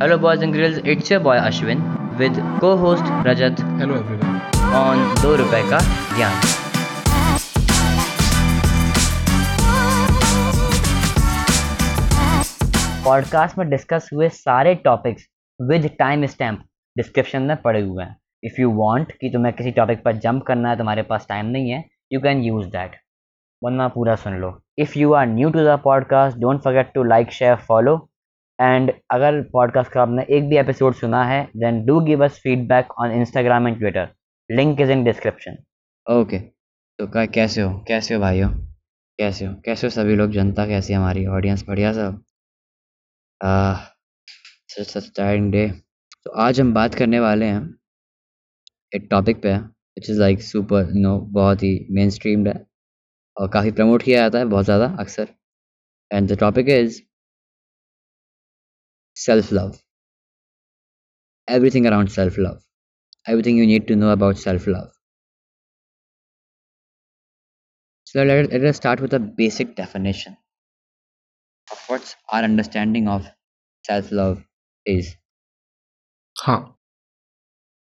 Hello, boys and girls, it's your boy Ashwin with co host Rajat. Hello everyone. on दो रुपए का ज्ञान podcast में discuss हुए सारे topics with time stamp description में पड़े हुए हैं. इफ़ यू वांट कि तुम्हें किसी टॉपिक पर जंप करना है तुम्हारे पास टाइम नहीं है यू कैन यूज़ दैट वरना पूरा सुन लो. If you are new to the podcast don't forget to like share follow and अगर पॉडकास्ट का आपने एक भी एपिसोड सुना है then do give us feedback on Instagram and Twitter link is in description okay तो कैसे हो? कैसे हो भाइयों? कैसे हो? कैसे हो सभी लोग? जनता कैसी है हमारी? ऑडियंस बढ़िया सब? टायरिंग डे तो आज हम बात करने वाले हैं एक टॉपिक पे which is like super you know बहुत ही मेन स्ट्रीम्ड है और काफ़ी प्रमोट किया जाता है बहुत ज़्यादा अक्सर. And the topic is self love everything around self love everything you need to know about self love so let, let us start with a basic definition of what's our understanding of self love is Huh.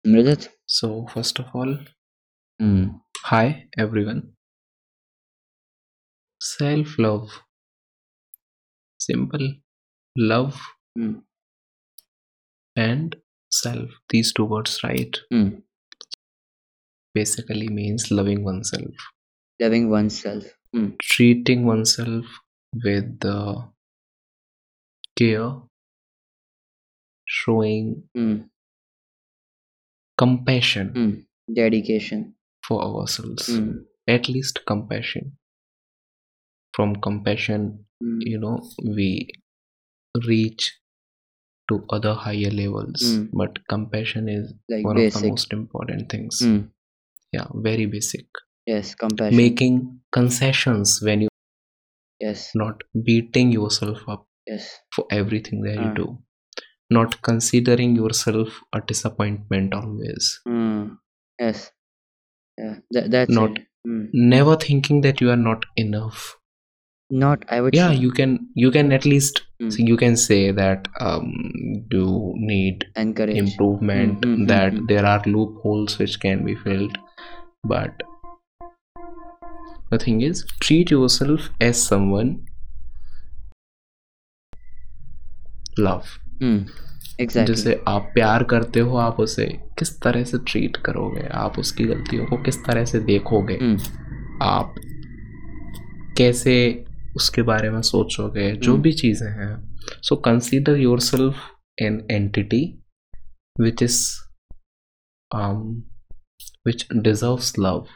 Mridit? So first of all, Hmm. hi everyone. Self love. Simple. Love Hmm. and self. These two words, right? Hmm. Basically means loving oneself, loving oneself Hmm. treating oneself with uh, care, showing Hmm. compassion Hmm. dedication for ourselves. Hmm. At least compassion. From compassion, you know we reach to other higher levels Mm. but compassion is like one of the most important things Hmm. yeah very basic yes compassion making concessions when you yes not beating yourself up yes for everything that Ah. you do not considering yourself a disappointment always Hmm. yes yeah that, that's Not- it. Hmm. never thinking that you are not enough not i would yeah say you can you can at least Mm. so you can say that um you need encourage improvement Mm, mm, mm, that mm-hmm. there are loopholes which can be filled but the thing is treat yourself as someone love Hmm. exactly जैसे आप प्यार करते हो आप उसे किस तरह से ट्रीट करोगे आप उसकी गलतियों को किस तरह से देखोगे Hmm. आप कैसे उसके बारे में सोचोगे जो हम्म। भी चीज़ें हैं so consider your self an entity which is which deserve love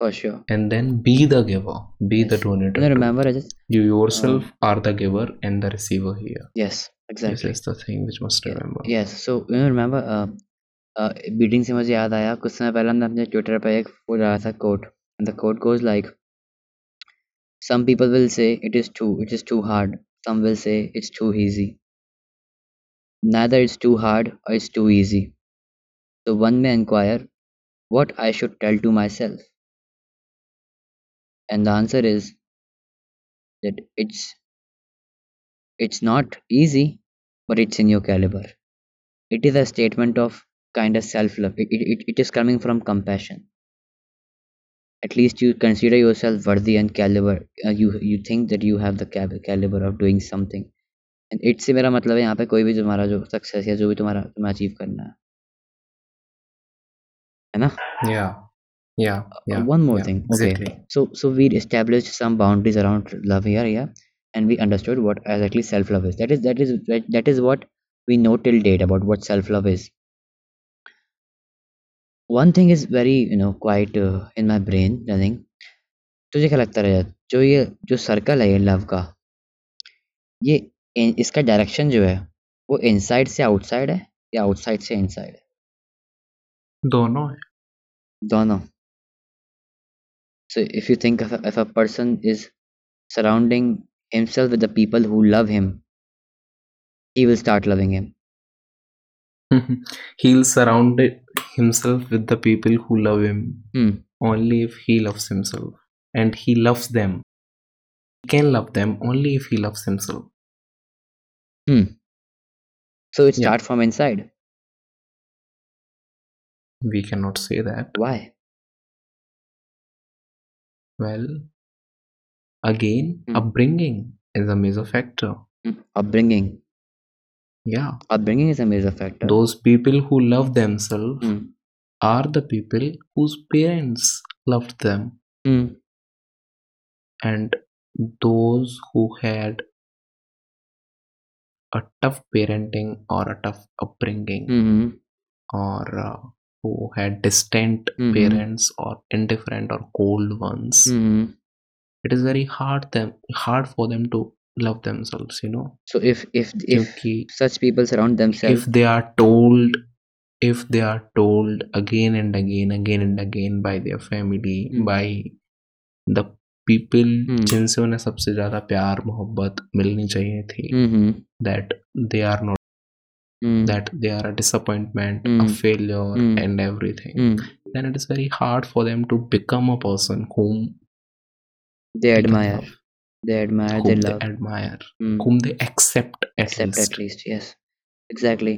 and then be the giver be the donator remember you your are the giver and the receiver here yes exactly this is the thing which must remember yes so you remember beading से मुझे याद आया कुछ समय पहले हमने Twitter पर एक बोल रहा था quote and the quote goes like some people will say it is too it is too hard. Some will say it's too easy. Neither it's too hard or it's too easy. So one may inquire what i should tell to myself? And the answer is that it's it's not easy but it's in your caliber. It is a statement of kind of self-love. It, it, it is coming from compassion at least you consider yourself worthy and caliber uh, you you think that you have the cab- caliber of doing something and it से मेरा मतलब है यहाँ पे कोई भी तुम्हारा जो सक्सेस या जो भी तुम्हारा तुम्हें अचीव करना है है ना yeah yeah yeah Uh, one more yeah, thing okay exactly so so we established some boundaries around love here yeah and we understood what exactly self love is that is that is that, that is what we know till date about what self love is One thing is very you know quite in my brain running तुझे क्या लगता रजत जो ये जो circle है ये love का ये इसका डायरेक्शन जो है वो इनसाइड से आउटसाइड है या आउटसाइड से इनसाइड है? दोनों है। दोनों। So if you think if a person is surrounding himself with the people who love him he will start loving him he will surrounded himself with the people who love him Hmm. only if he loves himself and he loves them he can love them only if he loves himself So it Yeah. from inside. we cannot say that Why? well again Hmm. upbringing is a major factor Mm, Upbringing. Yeah Upbringing is a major factor. those people who love themselves Mm. are the people whose parents loved them Mm. and those who had a tough parenting or a tough upbringing Mhm. or uh, who had distant Mhm. parents or indifferent or cold ones Mhm. it is very hard them hard for them to love themselves you know So if if if क्योंकि such people surround themselves, if they are told if they are told again and again again and again by their family Hmm. by the people Hmm. जिनसे उन्हें सबसे ज्यादा प्यार मोहब्बत मिलनी चाहिए थी Mhm. that they are not Mm. that they are a disappointment a Hmm. failure Hmm. and everything Mm. then it is very hard for them to become a person whom they admire, whom they they love, admire Mm. whom they accept at accept least at least. Yes, exactly.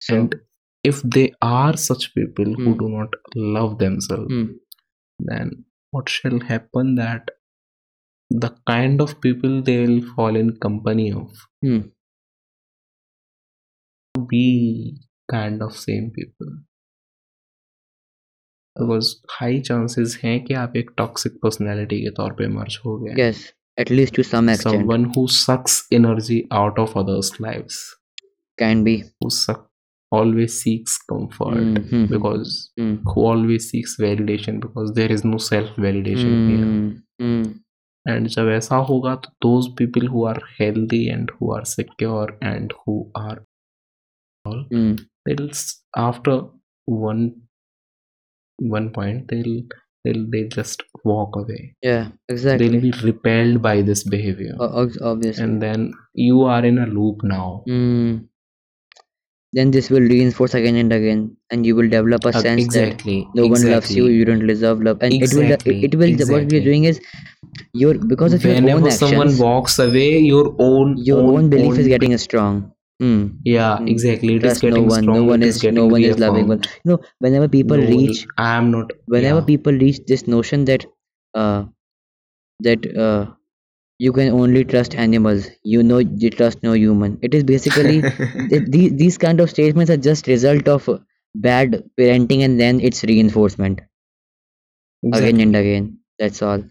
So. and if they are such people mm. who Hmm. do not love themselves Mm. then what shall happen that the kind of people they will fall in company of Mm. be kind of same people because high chances हैं कि आप एक toxic personality के तौर पे मर्ज हो गए Yes, at least to some extent, someone who sucks energy out of others lives can be. who suck always seeks comfort Mhm. because Mm. who always seeks validation because there is no self validation here Mm. Mm. and जब ऐसा होगा तो those people who are healthy and who are secure and who are Mm. they'll s- after one one point they'll they'll they just walk away Yeah, exactly. they'll be repelled by this behavior obviously. and then you are in a loop now Mm. Then this will reinforce again and again, and you will develop a Uh, sense exactly that no one loves you, you don't deserve love, and it will it, will what we're doing is your because of your whenever own someone walks away your own your own, belief is own- getting strong. Mm. yeah Mm. exactly it is Trust no getting one, no one it is getting no one is loving one. reaffirmed. You know, whenever people No, reach i am not whenever yeah. people reach this notion that uh that uh you can only trust animals you know you trust no human it is basically th- these, these kind of statements are just result of bad parenting and then it's reinforcement again and again that's all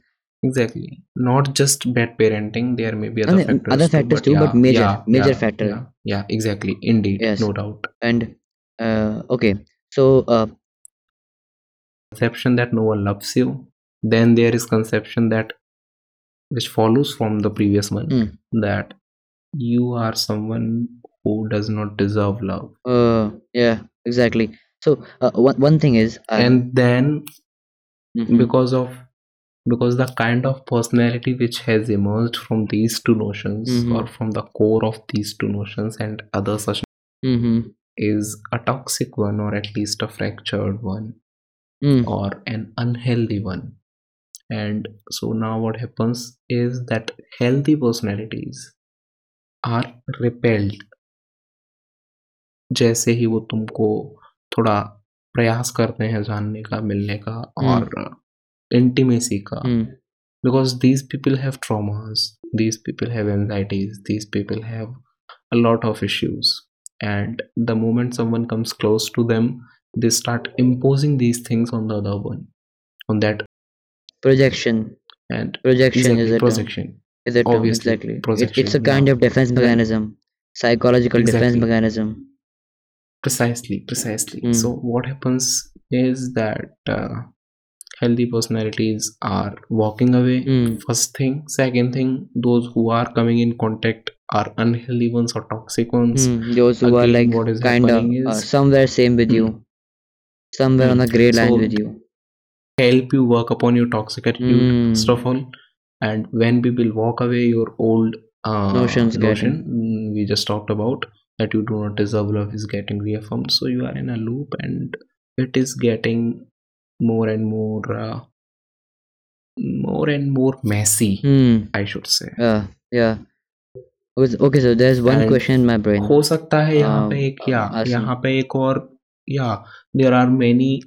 Exactly. Not just bad parenting. There may be other then factors. other factors too, but major- yeah, major yeah, factor. Yeah, yeah, exactly. Indeed, Yes. no doubt. and uh okay so uh Conception that no one loves you. Then there is conception that, which follows from the previous one, Hmm. that you are someone who does not deserve love. uh yeah exactly so uh, one, one thing is I, and then Mhm. because of because the kind of personality which has emerged from these two notions Mhm. or from the core of these two notions and other such Mhm. is a toxic one or at least a fractured one Mm. or an unhealthy one and so now what happens is that healthy personalities are repelled जैसे ही वो तुमको थोड़ा प्रयास करते हैं जानने का मिलने का और intimacy ka mm. because these people have traumas these people have anxieties these people have a lot of issues and the moment someone comes close to them they start imposing these things on the other one on that projection and projection exactly, is a projection term. is a term, exactly. projection, it's a kind of defense mechanism psychological exactly. defense mechanism precisely precisely mm. so what happens is that uh, healthy personalities are walking away. Mm. first thing. Second thing those who are coming in contact are unhealthy ones or toxic ones. Mm. those who are like what is kind of uh, is- somewhere same with you. Mm. somewhere on the gray line So- with you. help you work upon your toxic attitude Mm. first of all. And when people walk away your old uh, Notions notion mm, we just talked about that you do not deserve love is getting reaffirmed. So you are in a loop and it is getting more and more uh, more and more messy mm. i should say. Yeah yeah. Okay sir there is one question my brain हो सकता है यहाँ पे एक या यहाँ पे एक और या there are many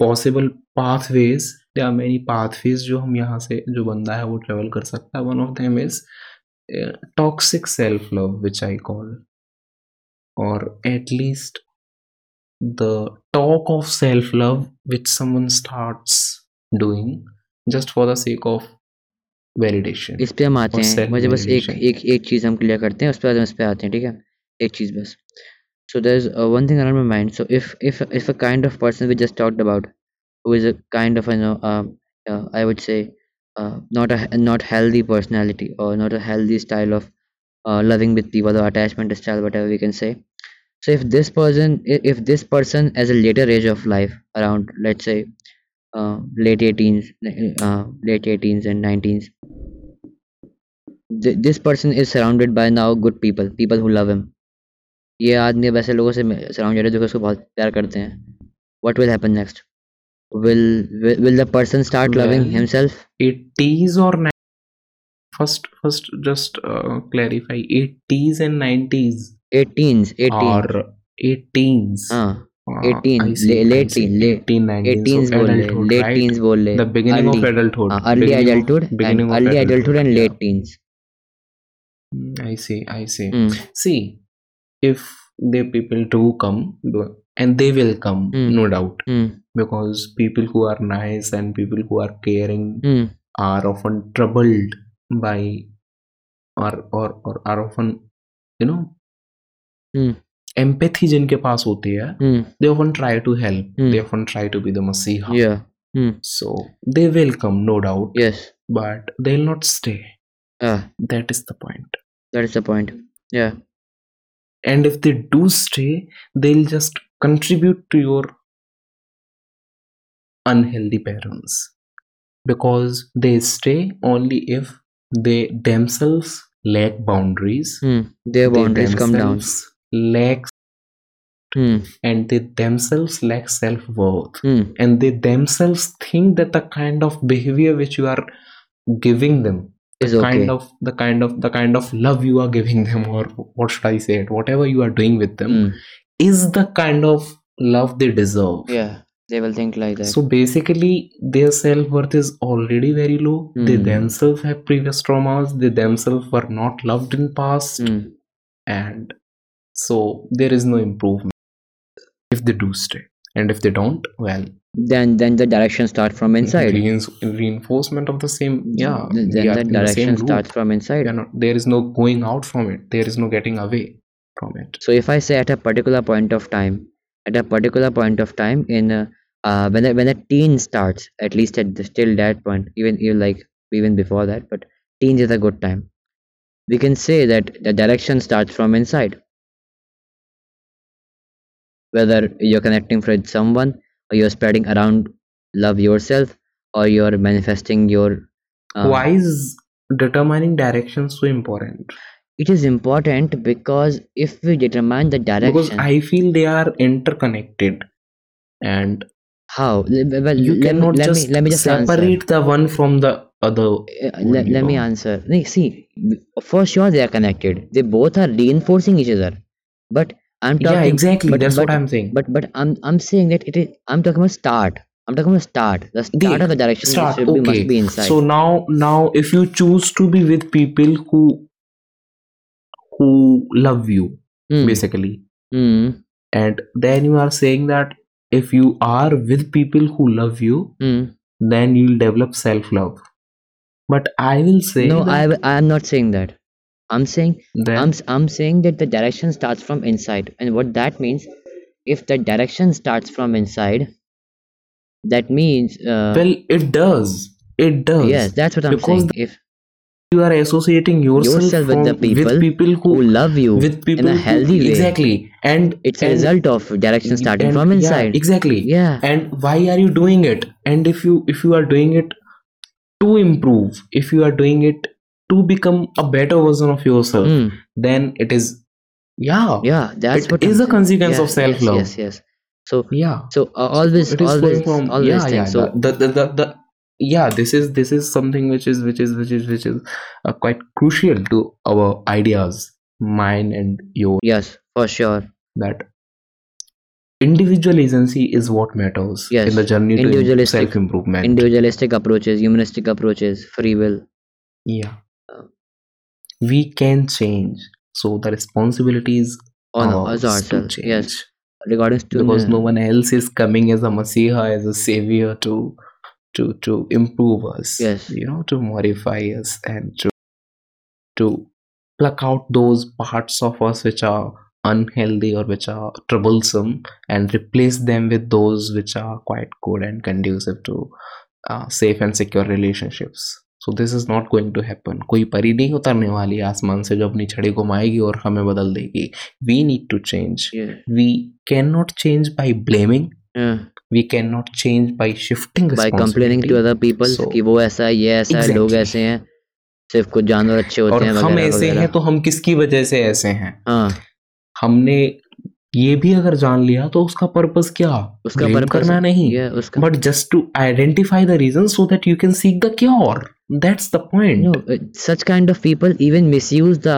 possible pathways there are many pathways जो हम यहाँ से जो बंदा है वो ट्रेवल कर सकता है. One of them is toxic self love which I call और at least least the talk of self love which someone starts doing just for the sake of validation इस पे हम आते और हैं मुझे बस एक self-validation. एक एक चीज़ हम क्लियर करते हैं उस पर उस पे आते हैं ठीक है एक चीज़ बस so there's uh, one thing around my mind so if if if a kind of person we just talked about who is a kind of you know uh, uh, i would say uh, not a not healthy personality or not a healthy style of uh, loving with people or attachment style whatever we can say so if this person i- if this person as a later age of life around let's say uh, late 18s uh, late 18s and 19s th- this person is surrounded by now good people people who love him ये आदमी वैसे लोगों से surrounded है जो कि उसको बहुत प्यार करते हैं what will happen next will will, will the person start loving Well, himself 80s or 90s first first just uh, clarify 80s and 90s 18s ah, 18 or 18s uh, uh, late teens, late 18s so late teens bolle the beginning early, adulthood. Early adulthood and early adulthood, and late teens. I see i see. See if the people do come and they will come no doubt. Because people who are nice and people who are caring are often troubled by or or, or are often you know empathy जिनके पास होती है they often try to help they often try to be the मसीहा so they welcome no doubt yes but they will not stay that is the point that is the point yeah and if they do stay they will just contribute to your unhealthy parents because they stay only if they themselves lack boundaries their boundaries come down themselves lack Hmm. and they themselves lack self-worth Hmm. and they themselves think that the kind of behavior which you are giving them is okay kind of the kind of the kind of love you are giving them or what should i say it whatever you are doing with them Hmm. is the kind of love they deserve yeah they will think like that so basically their self-worth is already very low they Hmm. themselves have previous traumas they themselves were not loved in past Hmm. and so there is no improvement. If they do stay and if they don't well then then the direction starts from inside. reinforcement of the same yeah Th- then the in the direction starts from inside. Not- there is no going out from it. There is no getting away from it. So if i say at a particular point of time at a particular point of time in uh, uh, when a, when a teen starts at least at the, still that point even even like even before that but teens is a good time. We can say that the direction starts from inside whether you're connecting with someone or you're spreading around love yourself or you're manifesting your uh, why is determining direction so important? It is important because if we determine the direction because i feel they are interconnected. And how? Well you let, cannot let just me let me just answer. separate the one from the other Uh, let, let me answer. See for sure they are connected. They both are reinforcing each other. But i'm talking yeah exactly. but- that's what i'm saying. but but i'm i'm saying that it is i'm talking about start. I'm talking about start. The start of the direction start. should be, must be inside. So now now if you choose to be with people who who love you Hmm, basically hmm, and then you are saying that if you are with people who love you hmm. then you'll develop self-love. But i will say no i i am not saying that i'm saying then I'm I'm saying that the direction starts from inside, and what that means, if the direction starts from inside, that means uh, well it does. It does. Yes, that's what I'm because saying. If you are associating yourself, Yourself with the from- with people who, who love you, with people in a who- healthy way, exactly. And it's a and- result of direction starting and- from yeah, inside. exactly. Yeah, and why are you doing it? And if you if you are doing it to improve if you are doing it to become a better version of yourself Mm, then it is yeah. Yeah, that's it what is I'm a consequence Yeah, of self-love. Yes, yes, yes. So yeah. so uh, always it is always from always yeah yeah so. the, the, the, the yeah this is this is something which is which is which is which is uh, quite crucial to our ideas mine and your yes for sure. That individual agency is what matters Yes, in the journey to self improvement individualistic approaches humanistic approaches free will. Yeah we can change. So the responsibility is on ours us to ourselves yes. regarding to because no one else is coming as a messiah as a savior to to to improve us Yes. you know to modify us and to to pluck out those parts of us which are unhealthy or which are troublesome and replace them with those which are quite good and conducive to uh, safe and secure relationships so this is not going to happen कोई परी नहीं उतरने वाली आसमान से जो अपनी छड़ी घुमाएगी और हमें बदल देगी। We need to change we can not change by blaming we can not change by shifting by complaining to other people कि वो ऐसा है ये ऐसा exactly. है लोग ऐसे हैं सिर्फ़ कुछ जानवर अच्छे होते और हैं हम ऐसे हैं तो हम किसकी वजह से ऐसे हैं? हाँ। हमने ये भी अगर जान लिया तो उसका पर्पस क्या? उसका पर्पस करना नहीं। But just to identify the reason so that you can seek the cure that's the point no uh, such kind of people even misuse the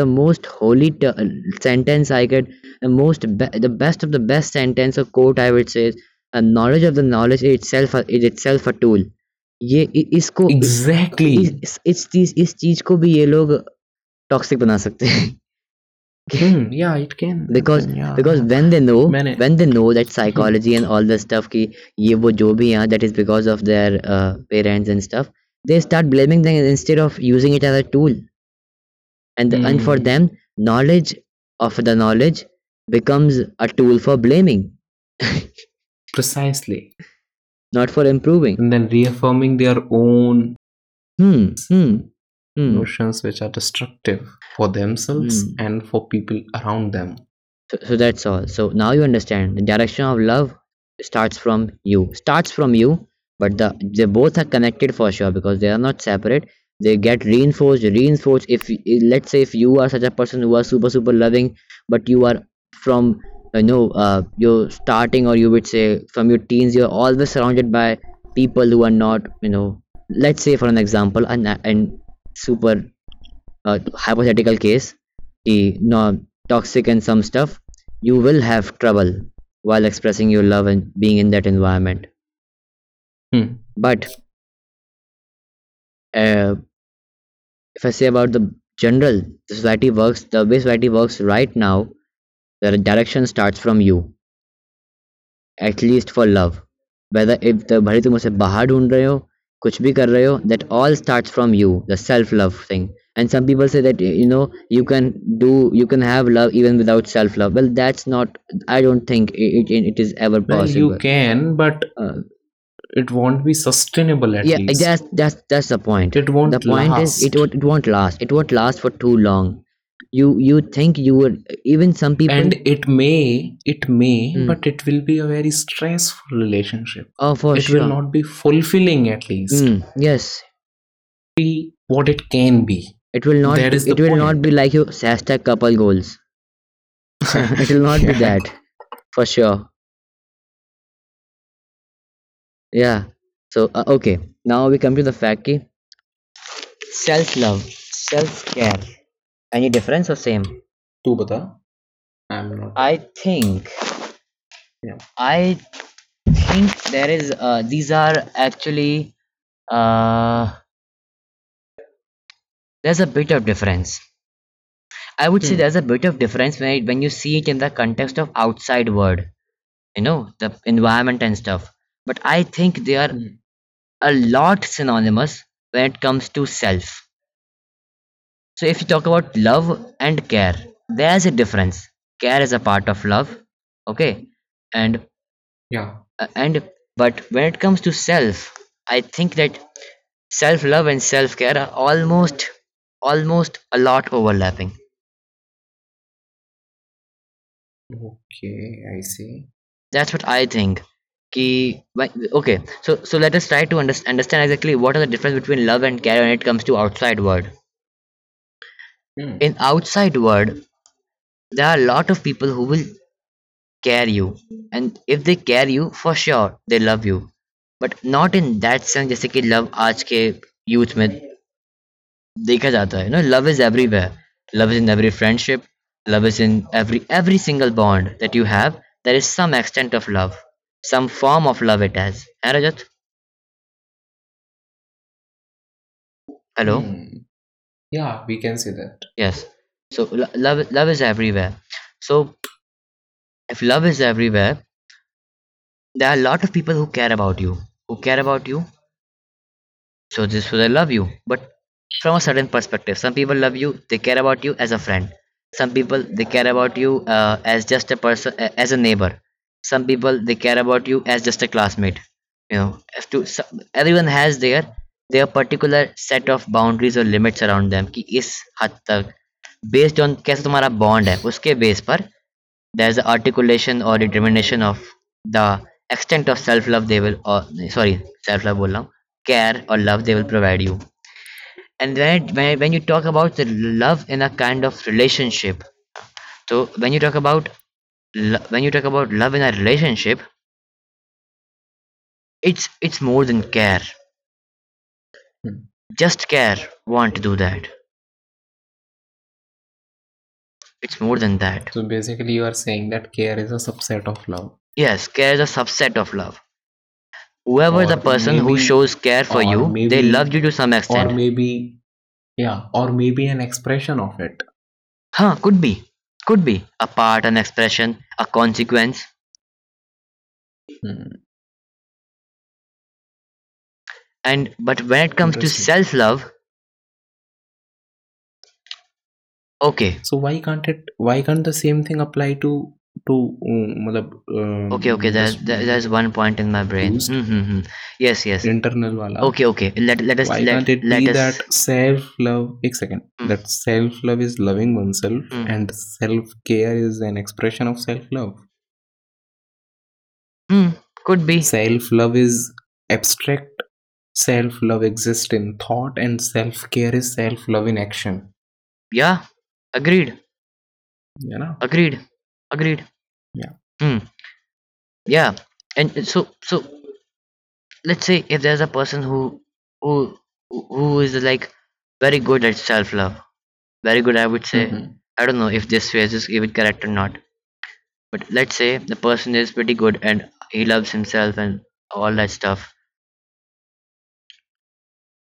the most holy t- uh, sentence i could the most be- the best of the best sentence or quote i would say is a knowledge of the knowledge itself is itself a tool ये इ- इसको इस- exactly इस इस चीज इस चीज को भी ये लोग टॉक्सिक बना सकते हैं hmm, yeah it can because happen, yeah. because when they know मैंने- when they know that psychology and all the stuff ki ये वो जो भी यहाँ that is because of their uh, parents and stuff they start blaming them instead of using it as a tool. And the, and for Hmm. them knowledge of the knowledge becomes a tool for blaming. Precisely. Not for improving. And then reaffirming their own hmm hmm hmm. notions which are destructive for themselves Hmm. and for people around them. So, so that's all. So now you understand. The direction of love starts from you. Starts from you but the they both are connected for sure because they are not separate. They get reinforced reinforced if let's say if you are such a person who are super super loving but you are from you know uh, you're starting or you would say from your teens you're always surrounded by people who are not you know let's say for an example and and super uh, hypothetical case the no toxic and some stuff you will have trouble while expressing your love and being in that environment Hmm. but uh, if i say about the general the society works the way society works right now the direction starts from you at least for love whether if the भले तुम उसे बाहर ढूंढ रहे हो कुछ भी कर रहे हो that all starts from you the self love thing and some people say that you know you can do you can have love even without self love well that's not i don't think it, it, it is ever well possible you can but uh, it won't be sustainable at yeah least. that's that's that's the point. It won't the point last. is it won't it won't last. It won't last for too long. You you think you would even some people and it may it may Hmm. but it will be a very stressful relationship. Oh for sure. it sure. will not be fulfilling at least. Mm, yes. Be what it can be. It will not That is the it will not be like your hashtag couple goals. It will not be that for sure yeah. So uh, okay. Now we come to the fact key self-love self-care. Any difference or same? tu bata i'm not. I think yeah. i think there is uh, these are actually uh, there's a bit of difference. I would hmm. say there's a bit of difference when it, when you see it in the context of outside world you know the environment and stuff. But I think they are a lot synonymous when it comes to self. So if you talk about love and care, there's a difference. Care is a part of love, okay, and yeah uh, and but when it comes to self, I think that self love and self care are almost almost a lot overlapping. okay i see That's what I think. Ki, why- okay, so so let us try to underst- understand exactly what are the difference between love and care when it comes to outside world. Hmm. in outside world there are a lot of people who will care you and if they care you for sure they love you but not in that sense जैसे कि love आज के youth में देखा जाता है ना love is everywhere love is in every friendship love is in every every single bond that you have there is some extent of love some form of love it has. Eh, Rajat? hello? Hmm. Yeah, we can say that. yes. So lo- love love is everywhere. So if love is everywhere there are a lot of people who care about you. Who care about you? So this so they love you. But from a certain perspective some people love you they care about you as a friend. Some people they care about you uh, as just a person as a neighbor some people they care about you as just a classmate you know if to some, everyone has their their particular set of boundaries or limits around them कि इस हद तक based on कैसा तुम्हारा bond है उसके base पर there's the articulation or determination of the extent of self love they will or sorry self love बोल रहा हूँ care or love they will provide you and when, it, when when you talk about the love in a kind of relationship so when you talk about lo- when you talk about love in a relationship it's it's more than care Hmm. just care won't do that it's more than that So basically, you are saying that care is a subset of love. yes care is a subset of love whoever the Or person who shows care for or you they love you to some extent Or maybe, yeah, or maybe an expression of it. huh could be could be a part an expression a consequence Hmm. and but when it comes to Interesting. self love okay So why can't it? Why can't the same thing apply to to um, um, okay okay there's there's one point in my brain. mm-hmm. yes yes. internal wala. Okay okay. Let, let us Why that self love ek second. Hmm. That self love is loving oneself and self care is an expression of self love mm. could be. Self love is abstract. Self love exists in thought and self care is self love in action. Yeah agreed. Yeah, know? Agreed agreed Yeah. hmm. yeah and so so let's say if there's a person who who who is like very good at self love very good i would say Mhm. i don't know if this phrase is even correct or not but let's say the person is pretty good and he loves himself and all that stuff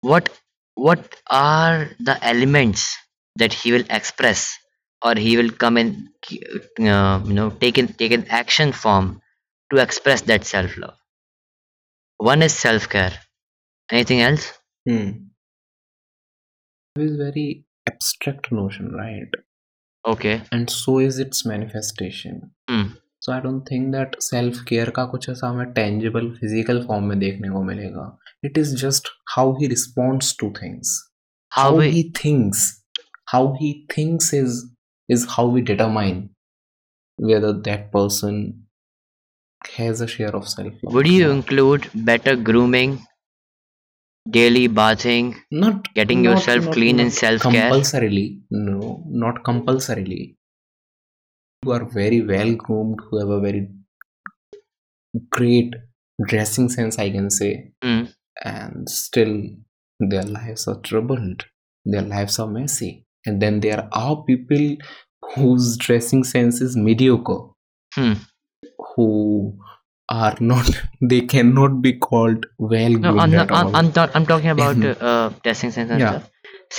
what what are the elements that he will express or he will come in uh, you know take in take an action form to express that self love one is self care anything else Hmm. It is very abstract notion, right? okay And so is its manifestation. Hmm. So I don't think that self care का कुछ ऐसा हमें tangible physical form में देखने को मिलेगा. It is just how he responds to things. how we he thinks. How he thinks is is how we determine whether that person has a share of self love. would you include better grooming daily bathing not getting not- yourself not- clean not and self care compulsorily no not compulsorily who are very well groomed who have a very great dressing sense i can say Hmm. and still their lives are troubled their lives are messy and then there are people whose dressing sense is mediocre Hmm. who are not they cannot be called well no groomed i'm not I'm. I'm, not, I'm talking about Mhm. uh, dressing sense and Yeah. stuff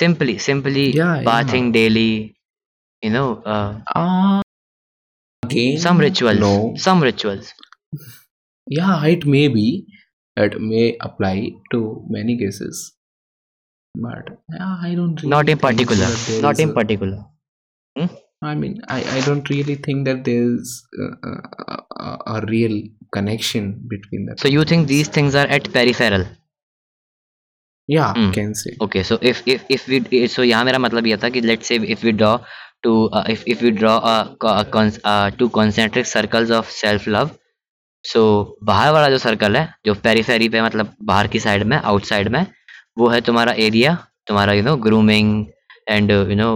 simply simply Yeah, yeah. bathing daily you know uh, Ah, again, some rituals No. some rituals Yeah, it may be. It may apply to many cases. But yeah, I don't really not in particular not in a- particular I mean, I, I don't really think that there's a, a, a, a real connection between that. so you think these things are at peripheral Yeah, Hmm. can say. okay so if if if we so यहाँ मेरा मतलब ये था कि let's say if we draw to uh, if if we draw a, a cons, uh, two concentric circles of self love so बाहर वाला जो circle है जो पेरीफेरी पे मतलब बाहर की साइड में आउटसाइड में वो है तुम्हारा एरिया तुम्हारा you know grooming and you know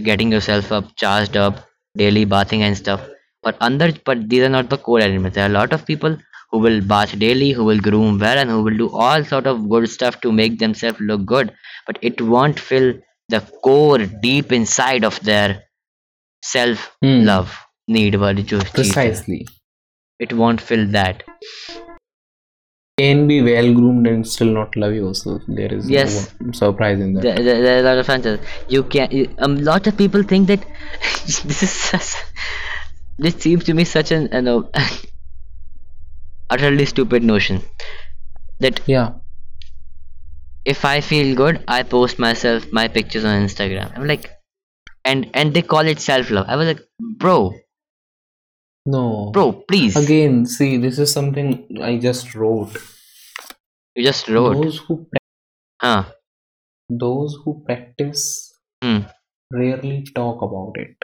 getting yourself up charged up daily bathing and stuff but under but these are not the core elements there are a lot of people who will bath daily who will groom well and who will do all sort of good stuff to make themselves look good but it won't fill the core deep inside of their self Hmm. love need वाली जो चीज़ है, Precisely. it won't fill that Can be well groomed and still not love yourself. There is Yes. no surprise in that. there, there, there are a lot of answers. You can. You, a lot of people think that this is such. This seems to me such an you uh, know, utterly stupid notion. That Yeah. if I feel good, I post myself my pictures on Instagram. I'm like, and and they call it self love. I was like, bro, No. bro, please. Again, see, this is something I just wrote. You just wrote, Those who huh? those who practice Hmm. rarely talk about it.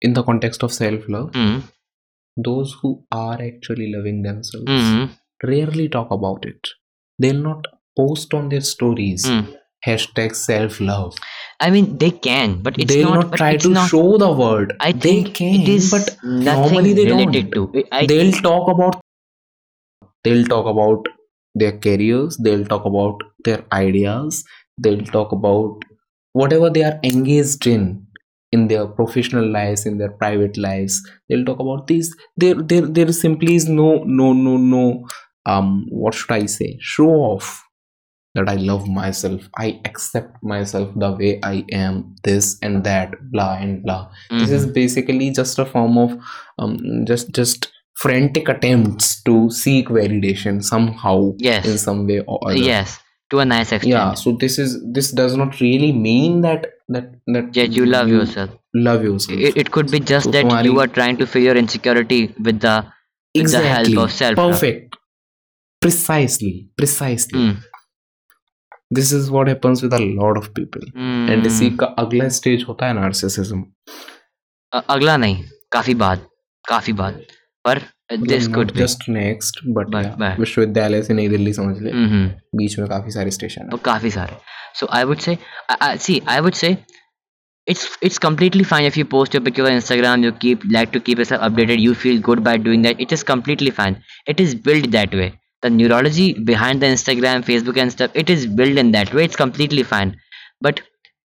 In the context of self love, Hmm. those who are actually loving themselves Hmm. rarely talk about it. They'll not post on their stories. Hmm. Hashtag self love. I mean, they can, but it's They'll not. not, try to not, show the world. I they can, it is but normally they related don't. to. I, they'll talk about they'll talk about their careers they'll talk about their ideas they'll talk about whatever they are engaged in in their professional lives in their private lives they'll talk about these there there there simply is no no no no um what should i say show off that I love myself, I accept myself the way I am, this and that, blah and blah. Mm-hmm. This is mm-hmm. basically just a form of um, just just frantic attempts to seek validation somehow, yes. in some way or other. Yes, to a nice extent. Yeah. So this is this does not really mean that that that yeah, you love you yourself. Love yourself. It, it could be just so, that you are trying to fill your insecurity with the with exactly the help of self. Perfect. Precisely. Precisely. Mm this is what happens with a lot of people and इसी Hmm. का अगला stage होता है narcissism अ- अगला नहीं काफ़ी बाद काफ़ी बाद पर दिस मतलब could not just next but, But- yeah, but- विश्वविद्यालय से नई दिल्ली समझ ले हम्म बीच में काफ़ी सारे स्टेशन और काफ़ी सारे so i would say I, I see i would say it's it's completely fine if you post your picture on instagram you keep like to keep yourself updated you feel good by doing that it is completely fine it is built that way the neurology behind the instagram facebook and stuff it is built in that way. It's completely fine. But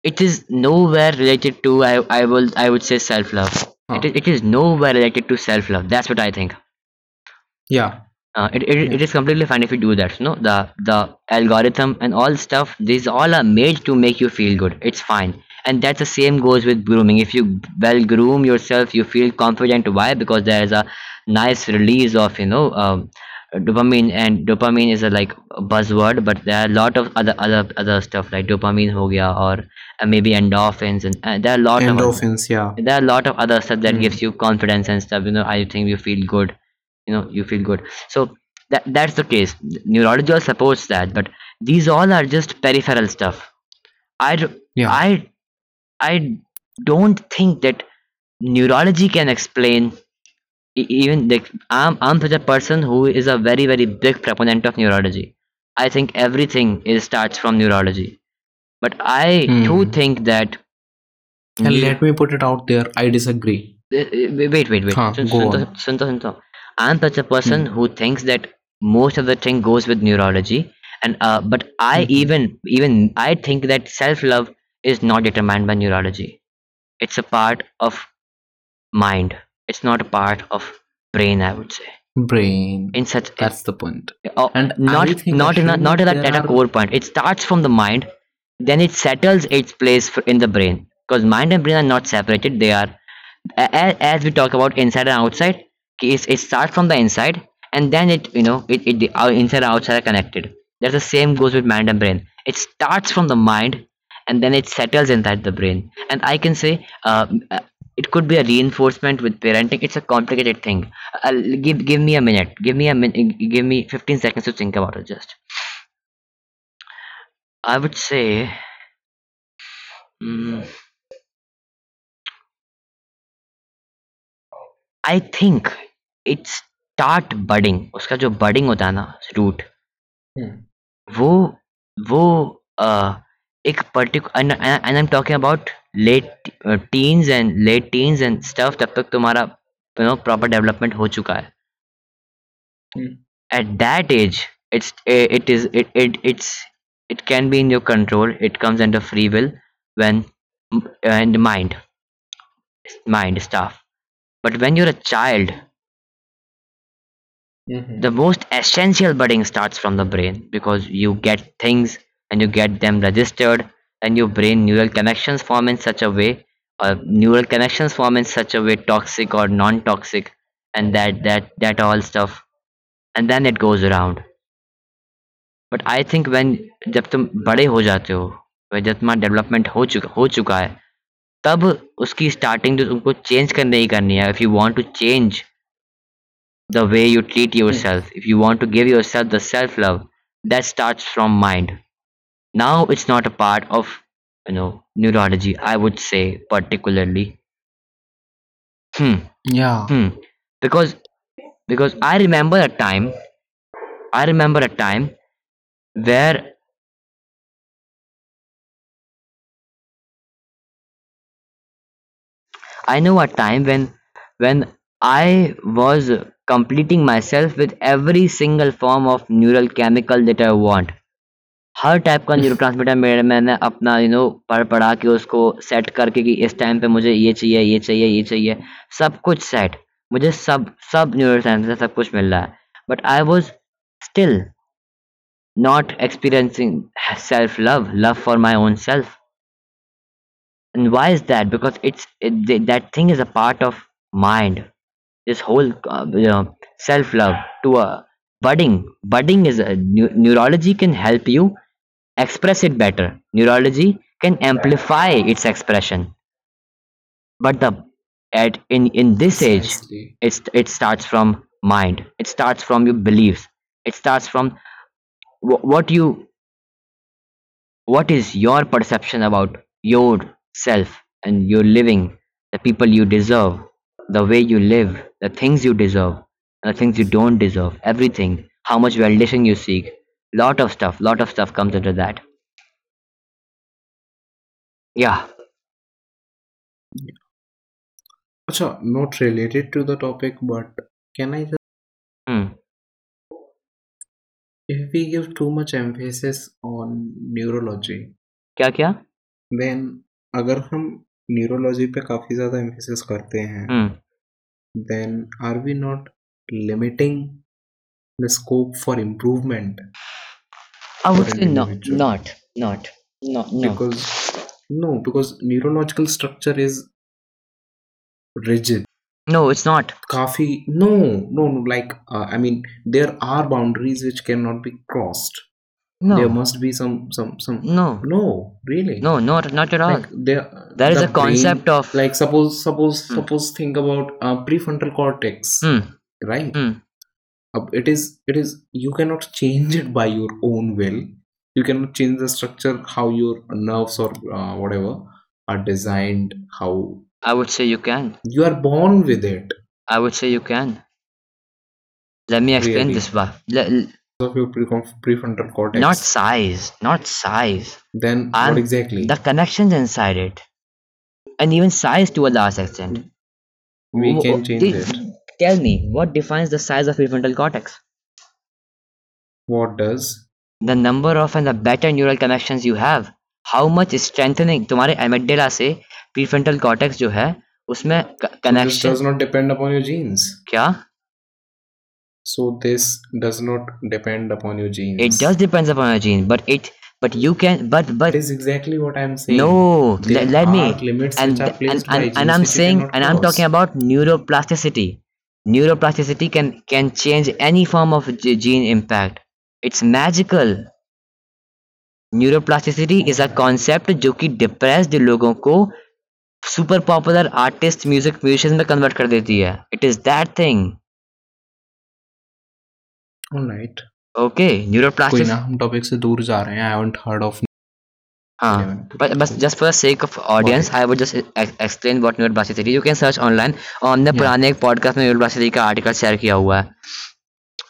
it is nowhere related to i, I will i would say self love Huh. it, is- it is nowhere related to self love that's what i think. Yeah. Uh, it, it, it is completely fine if you do that you know the the algorithm and all stuff these all are made to make you feel good. It's fine. And that's the same goes with grooming. If you well groom yourself you feel confident. Why? Because there is a nice release of you know um, dopamine and dopamine is a like a buzzword but there are a lot of other other other stuff like dopamine ho gaya or uh, maybe endorphins and uh, there are a lot of other- endorphins yeah there are a lot of other stuff that Mm. gives you confidence and stuff you know i think you feel good you know you feel good so that that's the case neurology supports that but these all are just peripheral stuff i Yeah. i i don't think that neurology can explain even like i'm i'm such a person who is a very very big proponent of neurology i think everything is starts from neurology but i too Hmm. think that and neu- let me put it out there i disagree Uh, uh, wait wait wait Huh, Sun- go Sunto- on. Sunto- Sunto. i'm such a person who thinks that most of the thing goes with neurology and uh, but i Mhm. even even i think that self love is not determined by neurology it's a part of mind it's not a part of brain i would say. Brain. In such that's the point. Oh, And not not in a, not at, at a core point. It starts from the mind then it settles its place for, in the brain. Because mind and brain are not separated. They are as, as we talk about inside and outside it, it starts from the inside and then it you know it, it the out- inside and outside are connected. That's the same goes with mind and brain. It starts from the mind and then it settles inside the brain. And i can say uh, uh, it could be a reinforcement with parenting it's a complicated thing uh, give give me a minute give me a minute give me 15 seconds to think about it just i would say mm, i think it start budding उसका जो budding होता है ना root Hmm. वो वो uh, एक particular and, and and I'm talking about late uh, teens and late teens and stuff तब तक तुम्हारा you know proper development हो चुका है Hmm. at that age it's eh, it is it, it it's it can be in your control it comes under free will when m- and mind mind stuff but when you're a child Mhm. the most essential budding starts from the brain because you get things and you get them registered and your brain neural connections form in such a way uh, neural connections form in such a way toxic or non-toxic and that that that all stuff and then it goes around but I think when जब तुम बड़े हो जाते हो वह जब तुम्हारा development हो चुका हो चुका है तब उसकी स्टार्टिंग तो तुमको चेंज करने ही करनी है if you want to change the way you treat yourself if you want to give yourself the self love that starts from mind now it's not a part of you know neurology i would say particularly. Hmm. Yeah. hmm. Because because i remember a time i remember a time where i know a time when when i was completing myself with every single form of neural chemical that i want हर type का neurotransmitter मैंने अपना you know पढ़ पढ़ा के उसको set करके कि इस टाइम पे मुझे ये चाहिए ये चाहिए ये चाहिए। सब कुछ सेट मुझे सब सब न्यूरो ट्रांसमीटर सब कुछ मिल रहा है। But I was still not experiencing self love love for my own self and why is that because it's that thing is a part of mind this whole self love to a budding budding is neurology can help you express it better. Neurology can amplify its expression. But the at in in this age it's it starts from mind. It starts from your beliefs. It starts from wh- what you what is your perception about yourself and your living the people you deserve the way you live the things you deserve the things you don't deserve everything. How much validation you seek lot of stuff lot of stuff comes into that yeah Acha, not related to the topic, but can I just, hmm. if we give too much emphasis on neurology, क्या क्या then अगर हम neurology पे काफ़ी ज़्यादा emphasis करते हैं hmm. then are we not limiting the scope for improvement i would say no, individual. not not no no. Because no because neurological structure is rigid. No it's not. काफी no no no like uh, i mean there are boundaries which cannot be crossed. No. There must be some some some no. No really. No not not at all. Like there there is the a concept brain- of like suppose suppose Hmm. suppose think about uh, prefrontal cortex hmm, right? Hmm. It is it is you cannot change it by your own will. You cannot change the structure how your nerves or uh, whatever are designed how i would say you can. You are born with it. I would say you can. Let me explain Really? this one. Of your pre- prefrontal cortex. Not size not size. Then And what exactly? the connections inside it. And even size to a large extent. We can change the- it tell me what defines the size of prefrontal cortex what does the number of and the better neural connections you have how much strengthening तुम्हारे amygdala से prefrontal cortex जो है उसमें क- this connection does not depend upon your genes क्या so this does not depend upon your genes it does depends upon your gene but it but you can but but that is exactly what i'm saying no There let, let me are limits and which are th- placed and, by and, genes and i'm which you saying cannot and i'm cross. talking about neuroplasticity neuroplasticity can can change any form of g- gene impact it's magical neuroplasticity is a concept जो कि depressed लोगों को super popular artist music musicians में convert कर देती है it is that thing all right okay कोई neuroplasticity ना हम टॉपिक से दूर जा रहे हैं आई haven't heard of हाँ बस just for sake of audience I would just explain what new एडवाइस थ्री यू कैन सर्च ऑनलाइन और हमने पुराने एक पॉडकास्ट में न्यू एडवाइस थ्री का आर्टिकल शेयर किया हुआ है।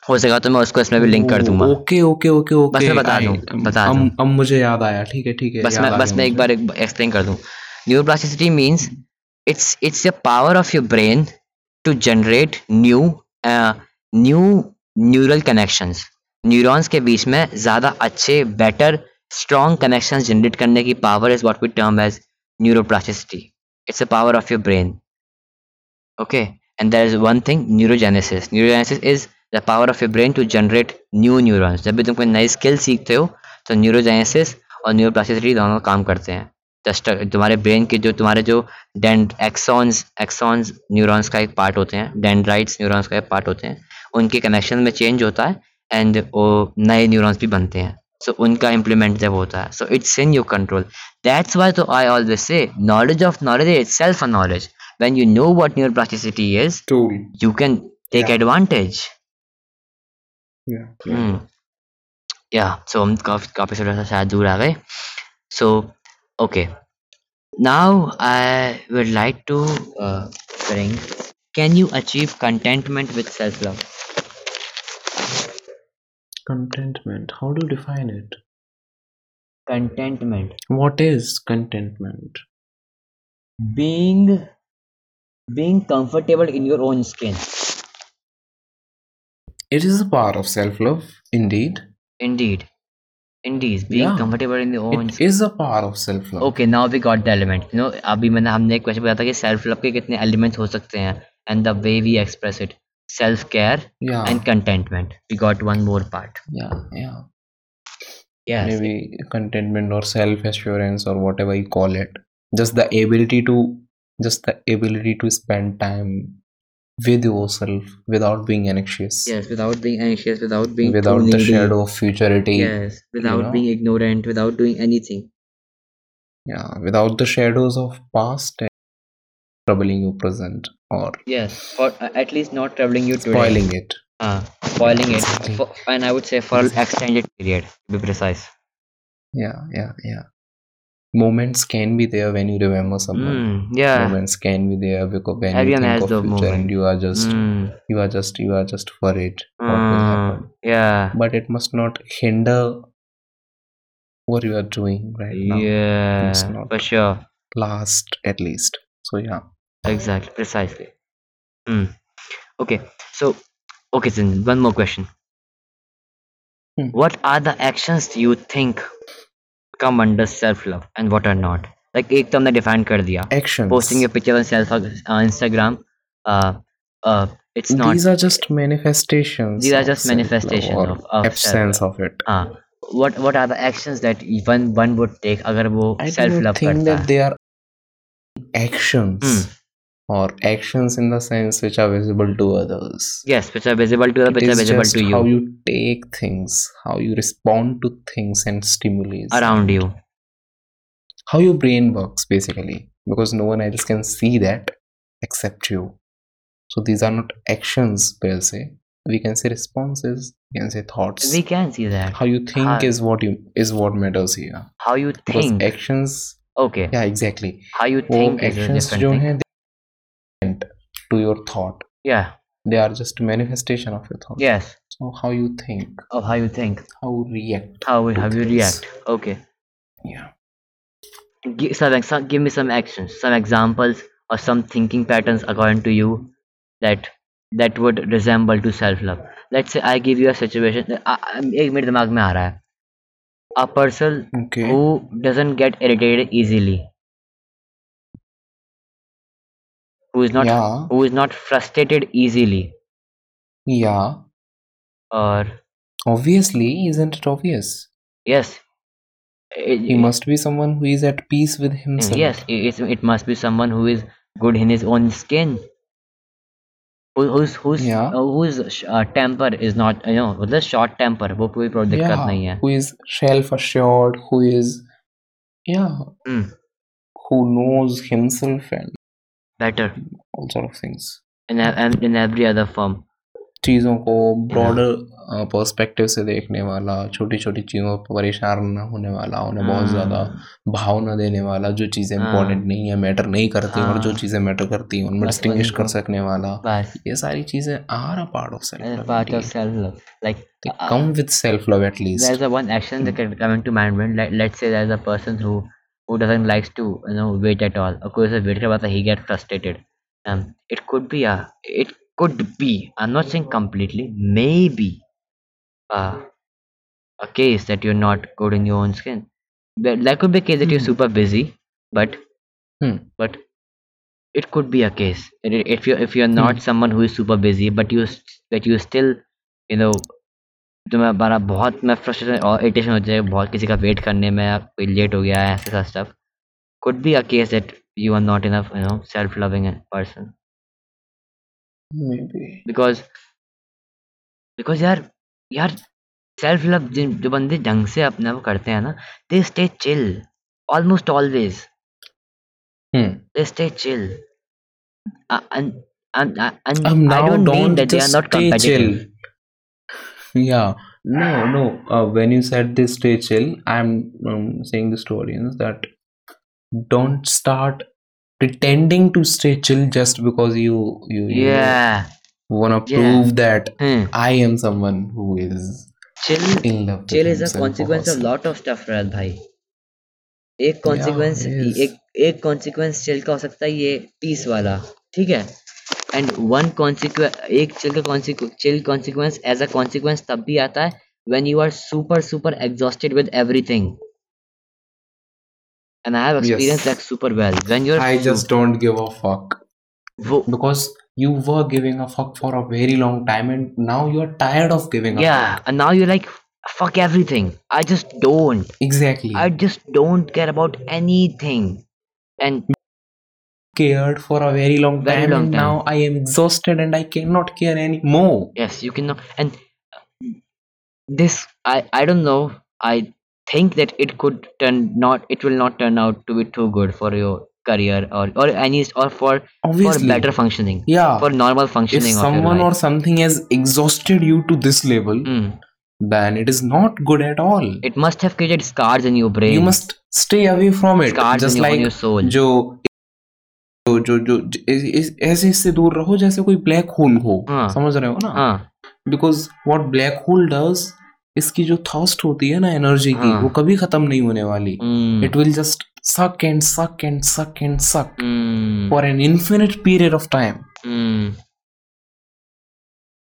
हो सकेगा तो मैं उसको इसमें भी लिंक कर दूँगा। Okay okay okay okay. बस मैं बता दूँ बता दूँ। अब मुझे याद आया। ठीक है ठीक है बस मैं बस मैं एक बार एक्सप्लेन कर दूँ। न्यू एडवाइस three means it's it's a power of your brain to generate new new neural connections neurons के बीच में ज़्यादा अच्छे बेटर स्ट्रॉन्ग कनेक्शंस जनरेट करने की power is what we term as neuroplasticity it's a power of your brain. Okay? And there is one thing, neurogenesis. Neurogenesis is the power of your brain to generate new neurons. जब भी तुम कोई नई skill सीखते हो तो neurogenesis और neuroplasticity दोनों काम करते हैं। तुम्हारे ब्रेन के जो, तुम्हारे जो डेंड एक्सॉन्स एक्सॉन्स न्यूरॉन्स का एक पार्ट होते हैं। डेंड्राइट्स न्यूरॉन्स का एक पार्ट होते हैं। उनके कनेक्शन में चेंज होता है एंड वो नए न्यूरॉन्स भी बनते हैं। सो उनका इम्प्लीमेंट जब होता है so it's in your control that's why तो I always say knowledge of knowledge it self knowledge when you know what neuroplasticity is you can take advantage yeah so हम काफ़ी काफ़ी छोटा सा शायद दूर आ गए. So okay now I would like to bring can you achieve contentment with self love contentment how do you define it contentment what is contentment being being comfortable in your own skin it is a part of self-love indeed indeed indeed being Yeah. comfortable in your own it is a part of self-love okay now we got the element you know अभी मैंने हमने एक question बताया था कि self love के कितने elements हो सकते हैं and the way we express it self-care yeah. and contentment. We got one more part. Yeah yeah. Yes. maybe contentment or self-assurance or whatever you call it. Just the ability to just the ability to spend time with yourself without being anxious. Yes without being anxious without being without the shadow of futurity yes without know? being ignorant without doing anything. Yeah without the shadows of past troubling you present or yes for uh, at least not troubling you today. spoiling it. Uh, spoiling it. For, and i would say for an extended period to be precise. Yeah yeah yeah. Moments can be there when you remember someone. Mm, yeah. Moments can be there because when Everyone you think of future and you are just Mm, you are just you are just what will happen? mm, yeah. But it must not hinder what you are doing right now. Yeah It's not. for sure. last at least. So yeah exactly precisely Hmm. okay so okay then one more question Hmm. what are the actions you think come under self love and what are not like एक तो हमने define कर दिया actions posting your picture on self on instagram uh uh it's not these are just manifestations These are of just self-love manifestation or of- of absence of it uh, what what are the actions that one one would take अगर वो i self don't love think करता that है they are actions Hmm. or actions in the sense which are visible to others. Yes which are visible to others which are visible to you. how you take things how you respond to things and stimuli around you. How your brain works basically. Because no one else can see that except you. So these are not actions per se. We can say responses we can say thoughts. We can see that. How you think how is what you is what matters here. How you think. because actions okay. Yeah exactly. How you oh, think actions जो है to your thought. Yeah. They are just manifestation of your thought yes. So how you think. Of how you think. How react how how you react. Okay. Yeah. Give, some, give me some actions some examples or some thinking patterns according to you that that would resemble to self love let's say i give you a situation uh, uh, um, ek mere a person okay. who doesn't get irritated easily who is not yeah who is not frustrated easily yeah or obviously isn't it obvious yes it, he must be someone who is at peace with himself yes it, it's- it must be someone who is good in his own skin who, whose whose Yeah. uh, whose sh- uh, temper is not you know the short temper वो कोई pro- दिक्कत yeah नहीं है who is self assured who is yeah Hmm. who knows himself and Better all sort of things in and in every other form चीज़ों को broader perspective uh, से देखने वाला छोटी छोटी चीज़ों पर परेशान न होने वाला उन्हें बहुत ज़्यादा भाव न देने वाला जो चीज़ें इंपॉर्टेंट नहीं है मैटर नहीं करती और जो चीज़ें मैटर करती हैं उनमें डिस्टिंग्विश कर सकने वाला। ये सारी चीज़ें are a part of self part of self love like come with self love at least there is a one action that can to mind let's say there is a person who who doesn't likes to you know wait at all. Of course, if wait karta he get frustrated. Um, it could be a it could be. I'm not saying completely. Maybe uh, a case that you're not good in your own skin. But that could be a case that you're hmm. super busy, but Hmm. but it could be a case if you if you're hmm. not someone who is super busy but you that you still you know तो मैं हमारा बहुत मैं frustration और irritation हो जाएगा बहुत किसी का वेट करने में कोई लेट हो गया है ऐसा stuff could be a case that you are not enough you know self loving person because because यार यार सेल्फ लव जो बंदे ढंग से अपने आप करते हैं ना they stay chill almost always they stay chill and, and, uh, and I don't mean that they are not competitive. Chill. Yeah no no uh, when you said this stay chill i'm um, saying this to audience that don't start pretending to stay chill just because you you, you yeah want to Yeah. prove that hmm. i am someone who is chill in love with chill is a himself or consequence of herself. lot of stuff Raj भाई एक consequence it is. एक एक consequence chill का हो सकता है ये peace वाला ठीक है and one consequence एक chill का chill consequence as a consequence तब भी आता है when you are super super exhausted with everything and I have experienced Yes. that super well when you're i just don't give a fuck वो because you were giving a fuck for a very long time and now you're tired of giving a yeah fuck and now you're like fuck everything i just don't exactly i just don't care about anything and cared for a very long Very time long and time. now i am exhausted and i cannot care anymore. Yes you cannot and this i i don't know. I think that it could turn not it will not turn out to be too good for your career or or any or for obviously. for better functioning yeah. for normal functioning your someone or something has exhausted you to this level Mm. then it is not good at all. It must have created scars in your brain. you must stay away from it. Scars just in your, like your soul. जो तो जो जो, जो ऐसे इससे दूर रहो जैसे कोई ब्लैक होल हो। हाँ, समझ रहे हो ना? Because what black hole does इसकी जो थॉस्ट होती है ना एनर्जी की हाँ, वो कभी खत्म नहीं होने वाली। It will just suck and suck and suck and suck for an infinite period of time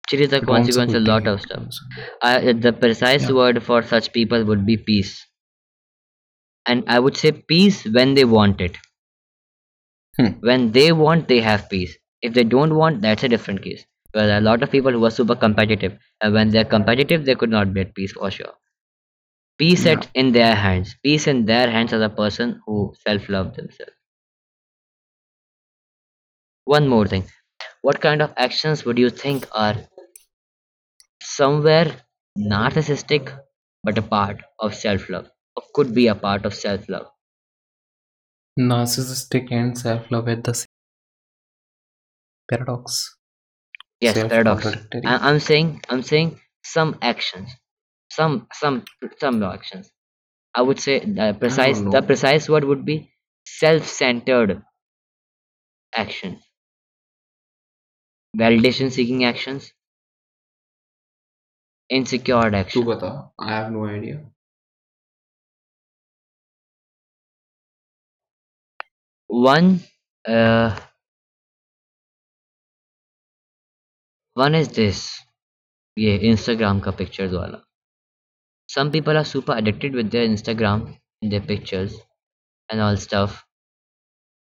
चलिए the consequence a lot of stuff the precise word for such people would be peace and I would say peace when they want it Hmm. When they want, they have peace. If they don't want, that's a different case. Are a lot of people who are super competitive, and when they're competitive, they could not be at peace for sure. Peace at in their hands. Peace in their hands as a person who self-love themselves. One more thing. What kind of actions would you think are somewhere narcissistic but a part of self-love or could be a part of self-love narcissistic and self-love at the same paradox. Yes self paradox I, am saying i'm saying some actions. Some some some actions. I would say the precise the precise word would be self-centered action, validation seeking actions. Insecure actions i have no idea. one uh, one is this. yeah instagram ka pictures wala some people are super addicted with their instagram and their pictures and all stuff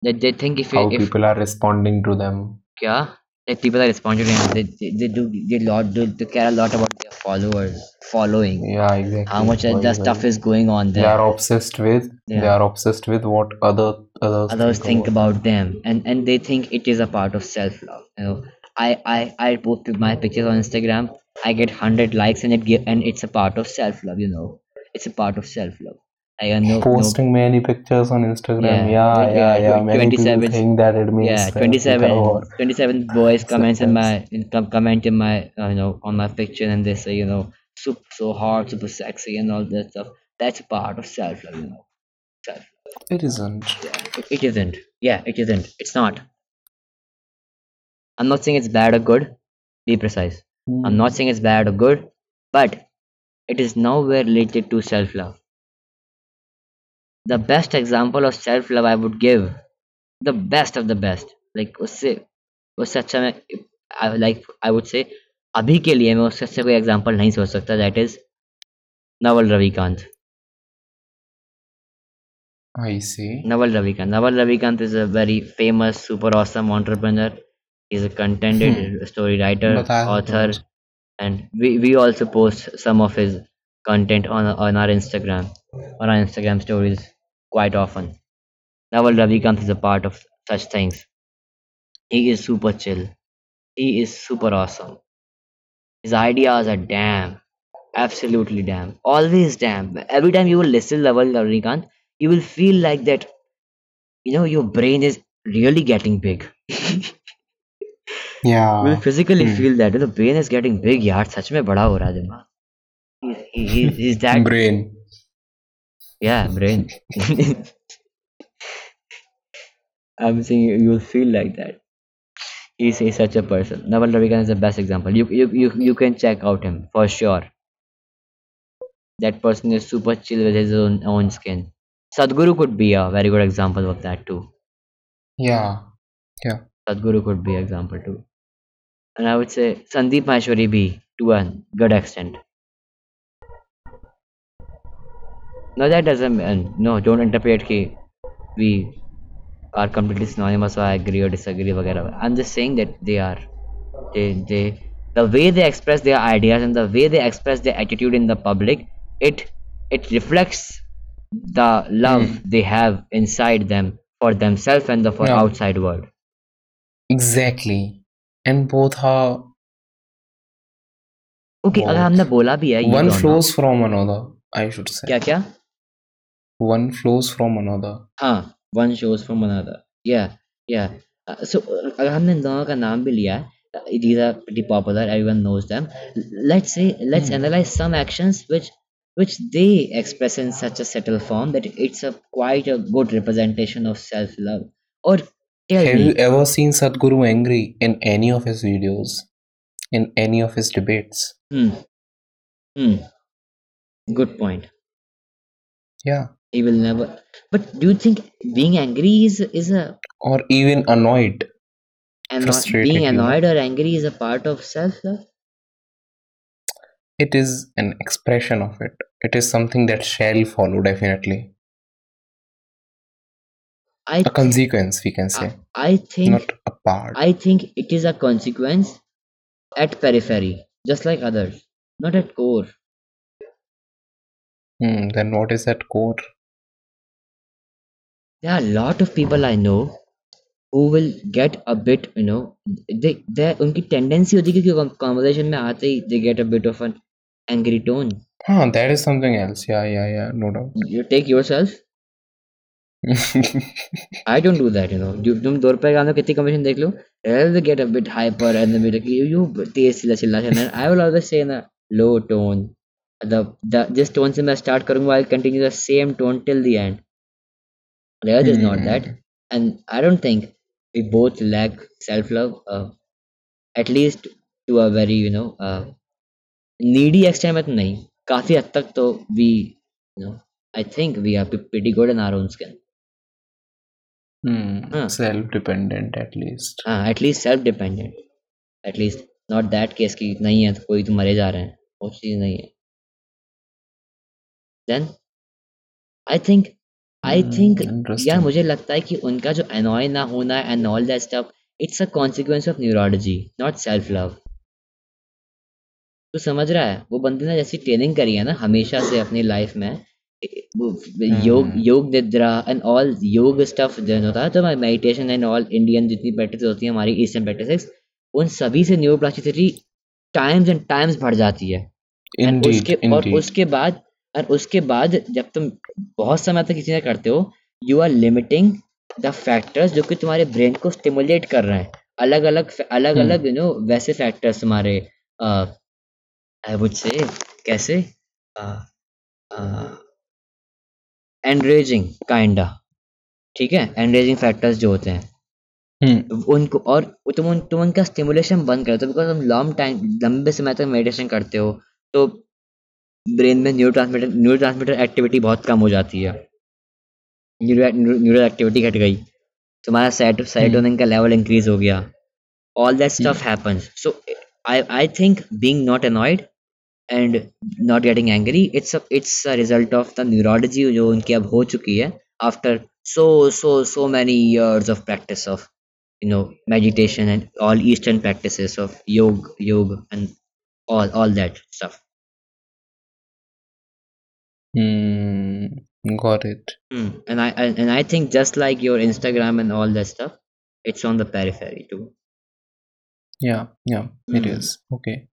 that they think if, How if people are responding to them. yeah like people are responding to them. They, they, they do they lot do they care a lot about their followers following. Yeah exactly. How much that stuff is going on there? they are obsessed with yeah. they are obsessed with what other others, others think about them and and they think it is a part of self love you know i i i post my pictures on instagram i get 100 likes and it give and it's a part of self love you know. It's a part of self love i know no, Posting many pictures on Instagram. Yeah, Yeah, yeah, yeah, yeah. Many people 27 think that it means yeah 27, 27 boys comments in my in, com- comment in my uh, you know on my picture and they say you know super so hard super sexy and all that stuff. That's a part of self love you know. Self It isn't. Yeah, it, it isn't. Yeah, it isn't. It's not. I'm not saying it's bad or good. Be precise. I'm not saying it's bad or good, but it is nowhere related to self love. The best example of self love I would give, the best of the best, like उससे उससे अच्छा मैं like I would से अभी के लिए मैं उससे अच्छा कोई एग्जांपल नहीं सोच सकता that is Naval Ravikant I see. Naval Ravikant. Naval Ravikant is a very famous, super awesome entrepreneur. He's a contented hmm. story writer, author, don't. and we, we also post some of his content on on our Instagram, on our Instagram stories quite often. Naval Ravikant is a part of such things. He is super chill. He is super awesome. His ideas are damn, absolutely damn, always damn. Every time you will listen to Naval Ravikant, you will feel like that. You know, your brain is really getting big. you will Yeah. physically Hmm. feel that. The brain is getting big. यार सच में बड़ा हो रहा है दिमाग. He, he, he's that Brain. Yeah, brain. I'm saying you- you'll feel like that. He's, he's such a person. Naval Ravikant is the best example. You, you you you can check out him for sure. That person is super chill with his own own skin. Sadhguru could be a very good example of that too. Yeah. Yeah. Sadhguru could be example too. And I would say Sandeep Maheshwari be to a good extent. No, that doesn't mean, no, don't interpret ki we are completely synonymous or I agree or disagree, whatever. I'm just saying that they are, they, they, the way they express their ideas and the way they express their attitude in the public, it, it reflects the love Hmm. they have inside them for themselves and the for Yeah. outside world. Exactly. And both are okay अगर बहुत। हमने बोला भी है one ये flows from another, I should say. क्या क्या One flows from another. हाँ वन शोज फ्रॉम अनदर या या सो अगर हमने इन दोनों का नाम भी लिया है these are pretty popular everyone knows them let's say let's Hmm. analyze some actions which which they express in such a subtle form that it's a quite a good representation of self love or tell Have me you ever seen Sadhguru angry in any of his videos? In any of his debates? hmm hmm good point Yeah. he will never but do you think being angry is is a Or even annoyed. anno- Frustrated, being annoyed or angry is a part of self love it is an expression of it. It is something that shall follow definitely. A consequence we can say. I, I think not a part. I think it is a consequence at periphery just like others not at core. Hmm, then what is at core? There are a lot of people i know who will get a bit you know they they unki tendency hoti hai ki conversation mein aate hi they get a bit of an angry tone. Huh, that is something else. Yeah, yeah, yeah, no doubt. You take yourself. I don't do that, you know. You, तुम दो रुपए का अंदर कितनी commission देख लो they'll get a bit hyper and then be like you you तेज चिल्ला चिल्ला चिल्ला and I will always say in a low tone the the this tone से मैं start करूंगा I'll continue the same tone till the end theirs is not that and I don't think we both lack self love uh, at least to a very you know uh, needy extent में तो नहीं। काफ़ी हद तक तो we you know I think we are pretty good in our own skin. Hmm, Huh. self-dependent at least. हाँ at least self dependent at least not that case की नहीं है तो कोई तो मरे जा रहे हैं। वो चीज़ नहीं है। Then I think I think यार मुझे लगता है कि उनका जो अनॉय ना होना and all that stuff it's a consequence of neurology not self love तो समझ रहा है वो बंदे ने जैसी ट्रेनिंग करी है ना हमेशा से अपनी लाइफ में वो योग हम्म। योग निद्रा एंड ऑल योग स्टफ़ जो होता है तो मेडिटेशन एंड ऑल इंडियन जितनी प्रैक्टिस होती है हमारी ईस्टर्न प्रैक्टिस उन सभी से न्यूरोप्लास्टिसिटी टाइम्स एंड टाइम्स बढ़ जाती है Indeed, उसके और उसके बाद और उसके बाद जब तुम बहुत समय तक किसी ने करते हो you are limiting the factors जो कि तुम्हारे ब्रेन को स्टिमुलेट कर रहे हैं अलग अलग अलग हम्म। अलग यू नो वैसे फैक्टर्स तुम्हारे आई वुड से कैसे? एनरेजिंग काइंडा ठीक है? एनरेजिंग फैक्टर्स जो होते हैं। Hmm, उनको और तुम उन तुम उनका स्टिमुलेशन बंद कर। दो बिकॉज़ तुम लॉन्ग टाइम लंबे समय तक मेडिटेशन करते हो तो ब्रेन में neuro transmitter neuro transmitter activity बहुत कम हो जाती है। न्यूरो न्यूरो एक्टिविटी घट गई। तुम्हारा सेट सेरोटोनिन का लेवल इंक्रीज हो गया। All that stuff happens. So i i think being not annoyed and not getting angry it's a it's a result of the neurology जो उनकी अब हो चुकी है after so so so many years of practice of you know meditation and all eastern practices of yoga yoga and all all that stuff Hmm. Got it. Hmm. and i and, and i think just like your instagram and all that stuff it's on the periphery too Yeah. Yeah. It Hmm. is. Okay.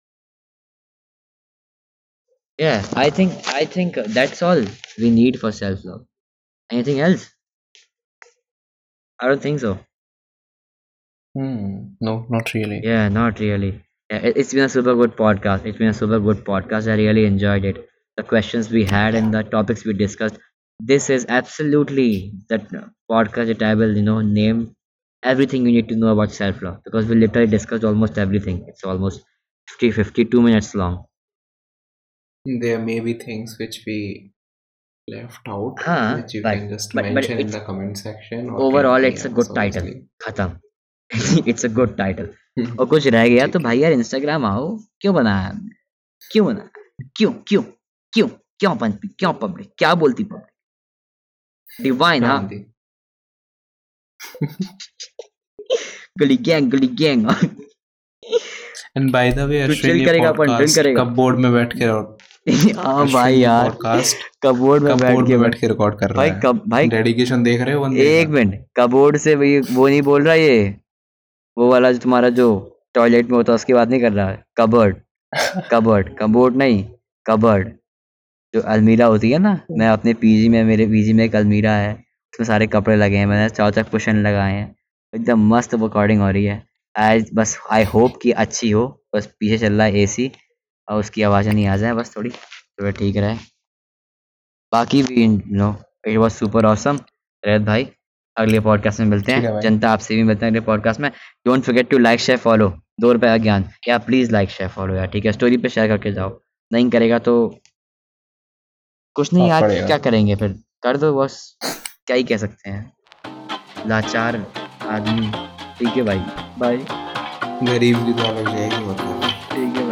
yeah i think i think that's all we need for self love anything else i don't think so Hmm. No, not really. Yeah, not really. Yeah, it, it's been a super good podcast. It's been a super good podcast. I really enjoyed it. The questions we had and the topics we discussed. This is absolutely that podcast that I will, you know, name everything you need to know about self love because we literally discussed almost everything. It's almost 50, 52 minutes long. There may be things which we left out, Huh, which you but- can just but- but mention in it's- the comment section. Or Overall, can it's a PM good us, title. obviously. खत्म it's a good title और कुछ रह गया तो भाई यार Instagram आओ क्यों बनाया हमने? क्यों बनाया क्यों क्यों क्यों क्यों पब्लिक क्यों पब्लिक क्या बोलती पब्लिक डिवाइन हाँ Gandhi. Gully gang Gully gang. And by the way, तू Ashwin, करेगा अपन, podcast करेगा। कपबोर्ड में बैठ के और हाँ भाई यार। पॉडकास्ट कबोर्ड में बैठ के बैठ के रिकॉर्ड कर रहा भाई है। कब भाई डेडिकेशन देख रहे हो बंदे? एक? मिनट कबोर्ड से भाई वो नहीं बोल रहा ये? वो वाला जो तुम्हारा जो टॉयलेट में होता है उसकी बात नहीं कर रहा है। कबर्ड कबर्ड कबोर्ड नहीं कबर्ड। जो अलमीरा होती है ना मैं अपने पीजी में मेरे पीजी में एक अलमीरा है। उसमें सारे कपड़े लगे हैं मैंने चार चार कुशन लगाए हैं। एकदम मस्त रिकॉर्डिंग हो रही है। आज बस आई होप कि अच्छी हो। बस पीछे चल रहा है एसी और उसकी आवाज़ें नहीं आ जाए बस थोड़ी तो ठीक रहे। बाकी भी no it was super awesome रैत भाई अगले पॉडकास्ट में मिलते हैं जनता आपसे भी मिलते हैं अगले पॉडकास्ट में। Don't forget to like share follow दो रुपये का ज्ञान। या प्लीज़ लाइक शेयर फॉलो यार ठीक है। स्टोरी पे शेयर करके जाओ। नहीं करेगा तो कुछ नहीं यार क्या करेंगे फिर? कर दो बस। क्या ही कह सकते हैं। लाचार आदमी। ठीक है भाई। बाय गरीब की तो अलग जाएगी ठीक है भाई।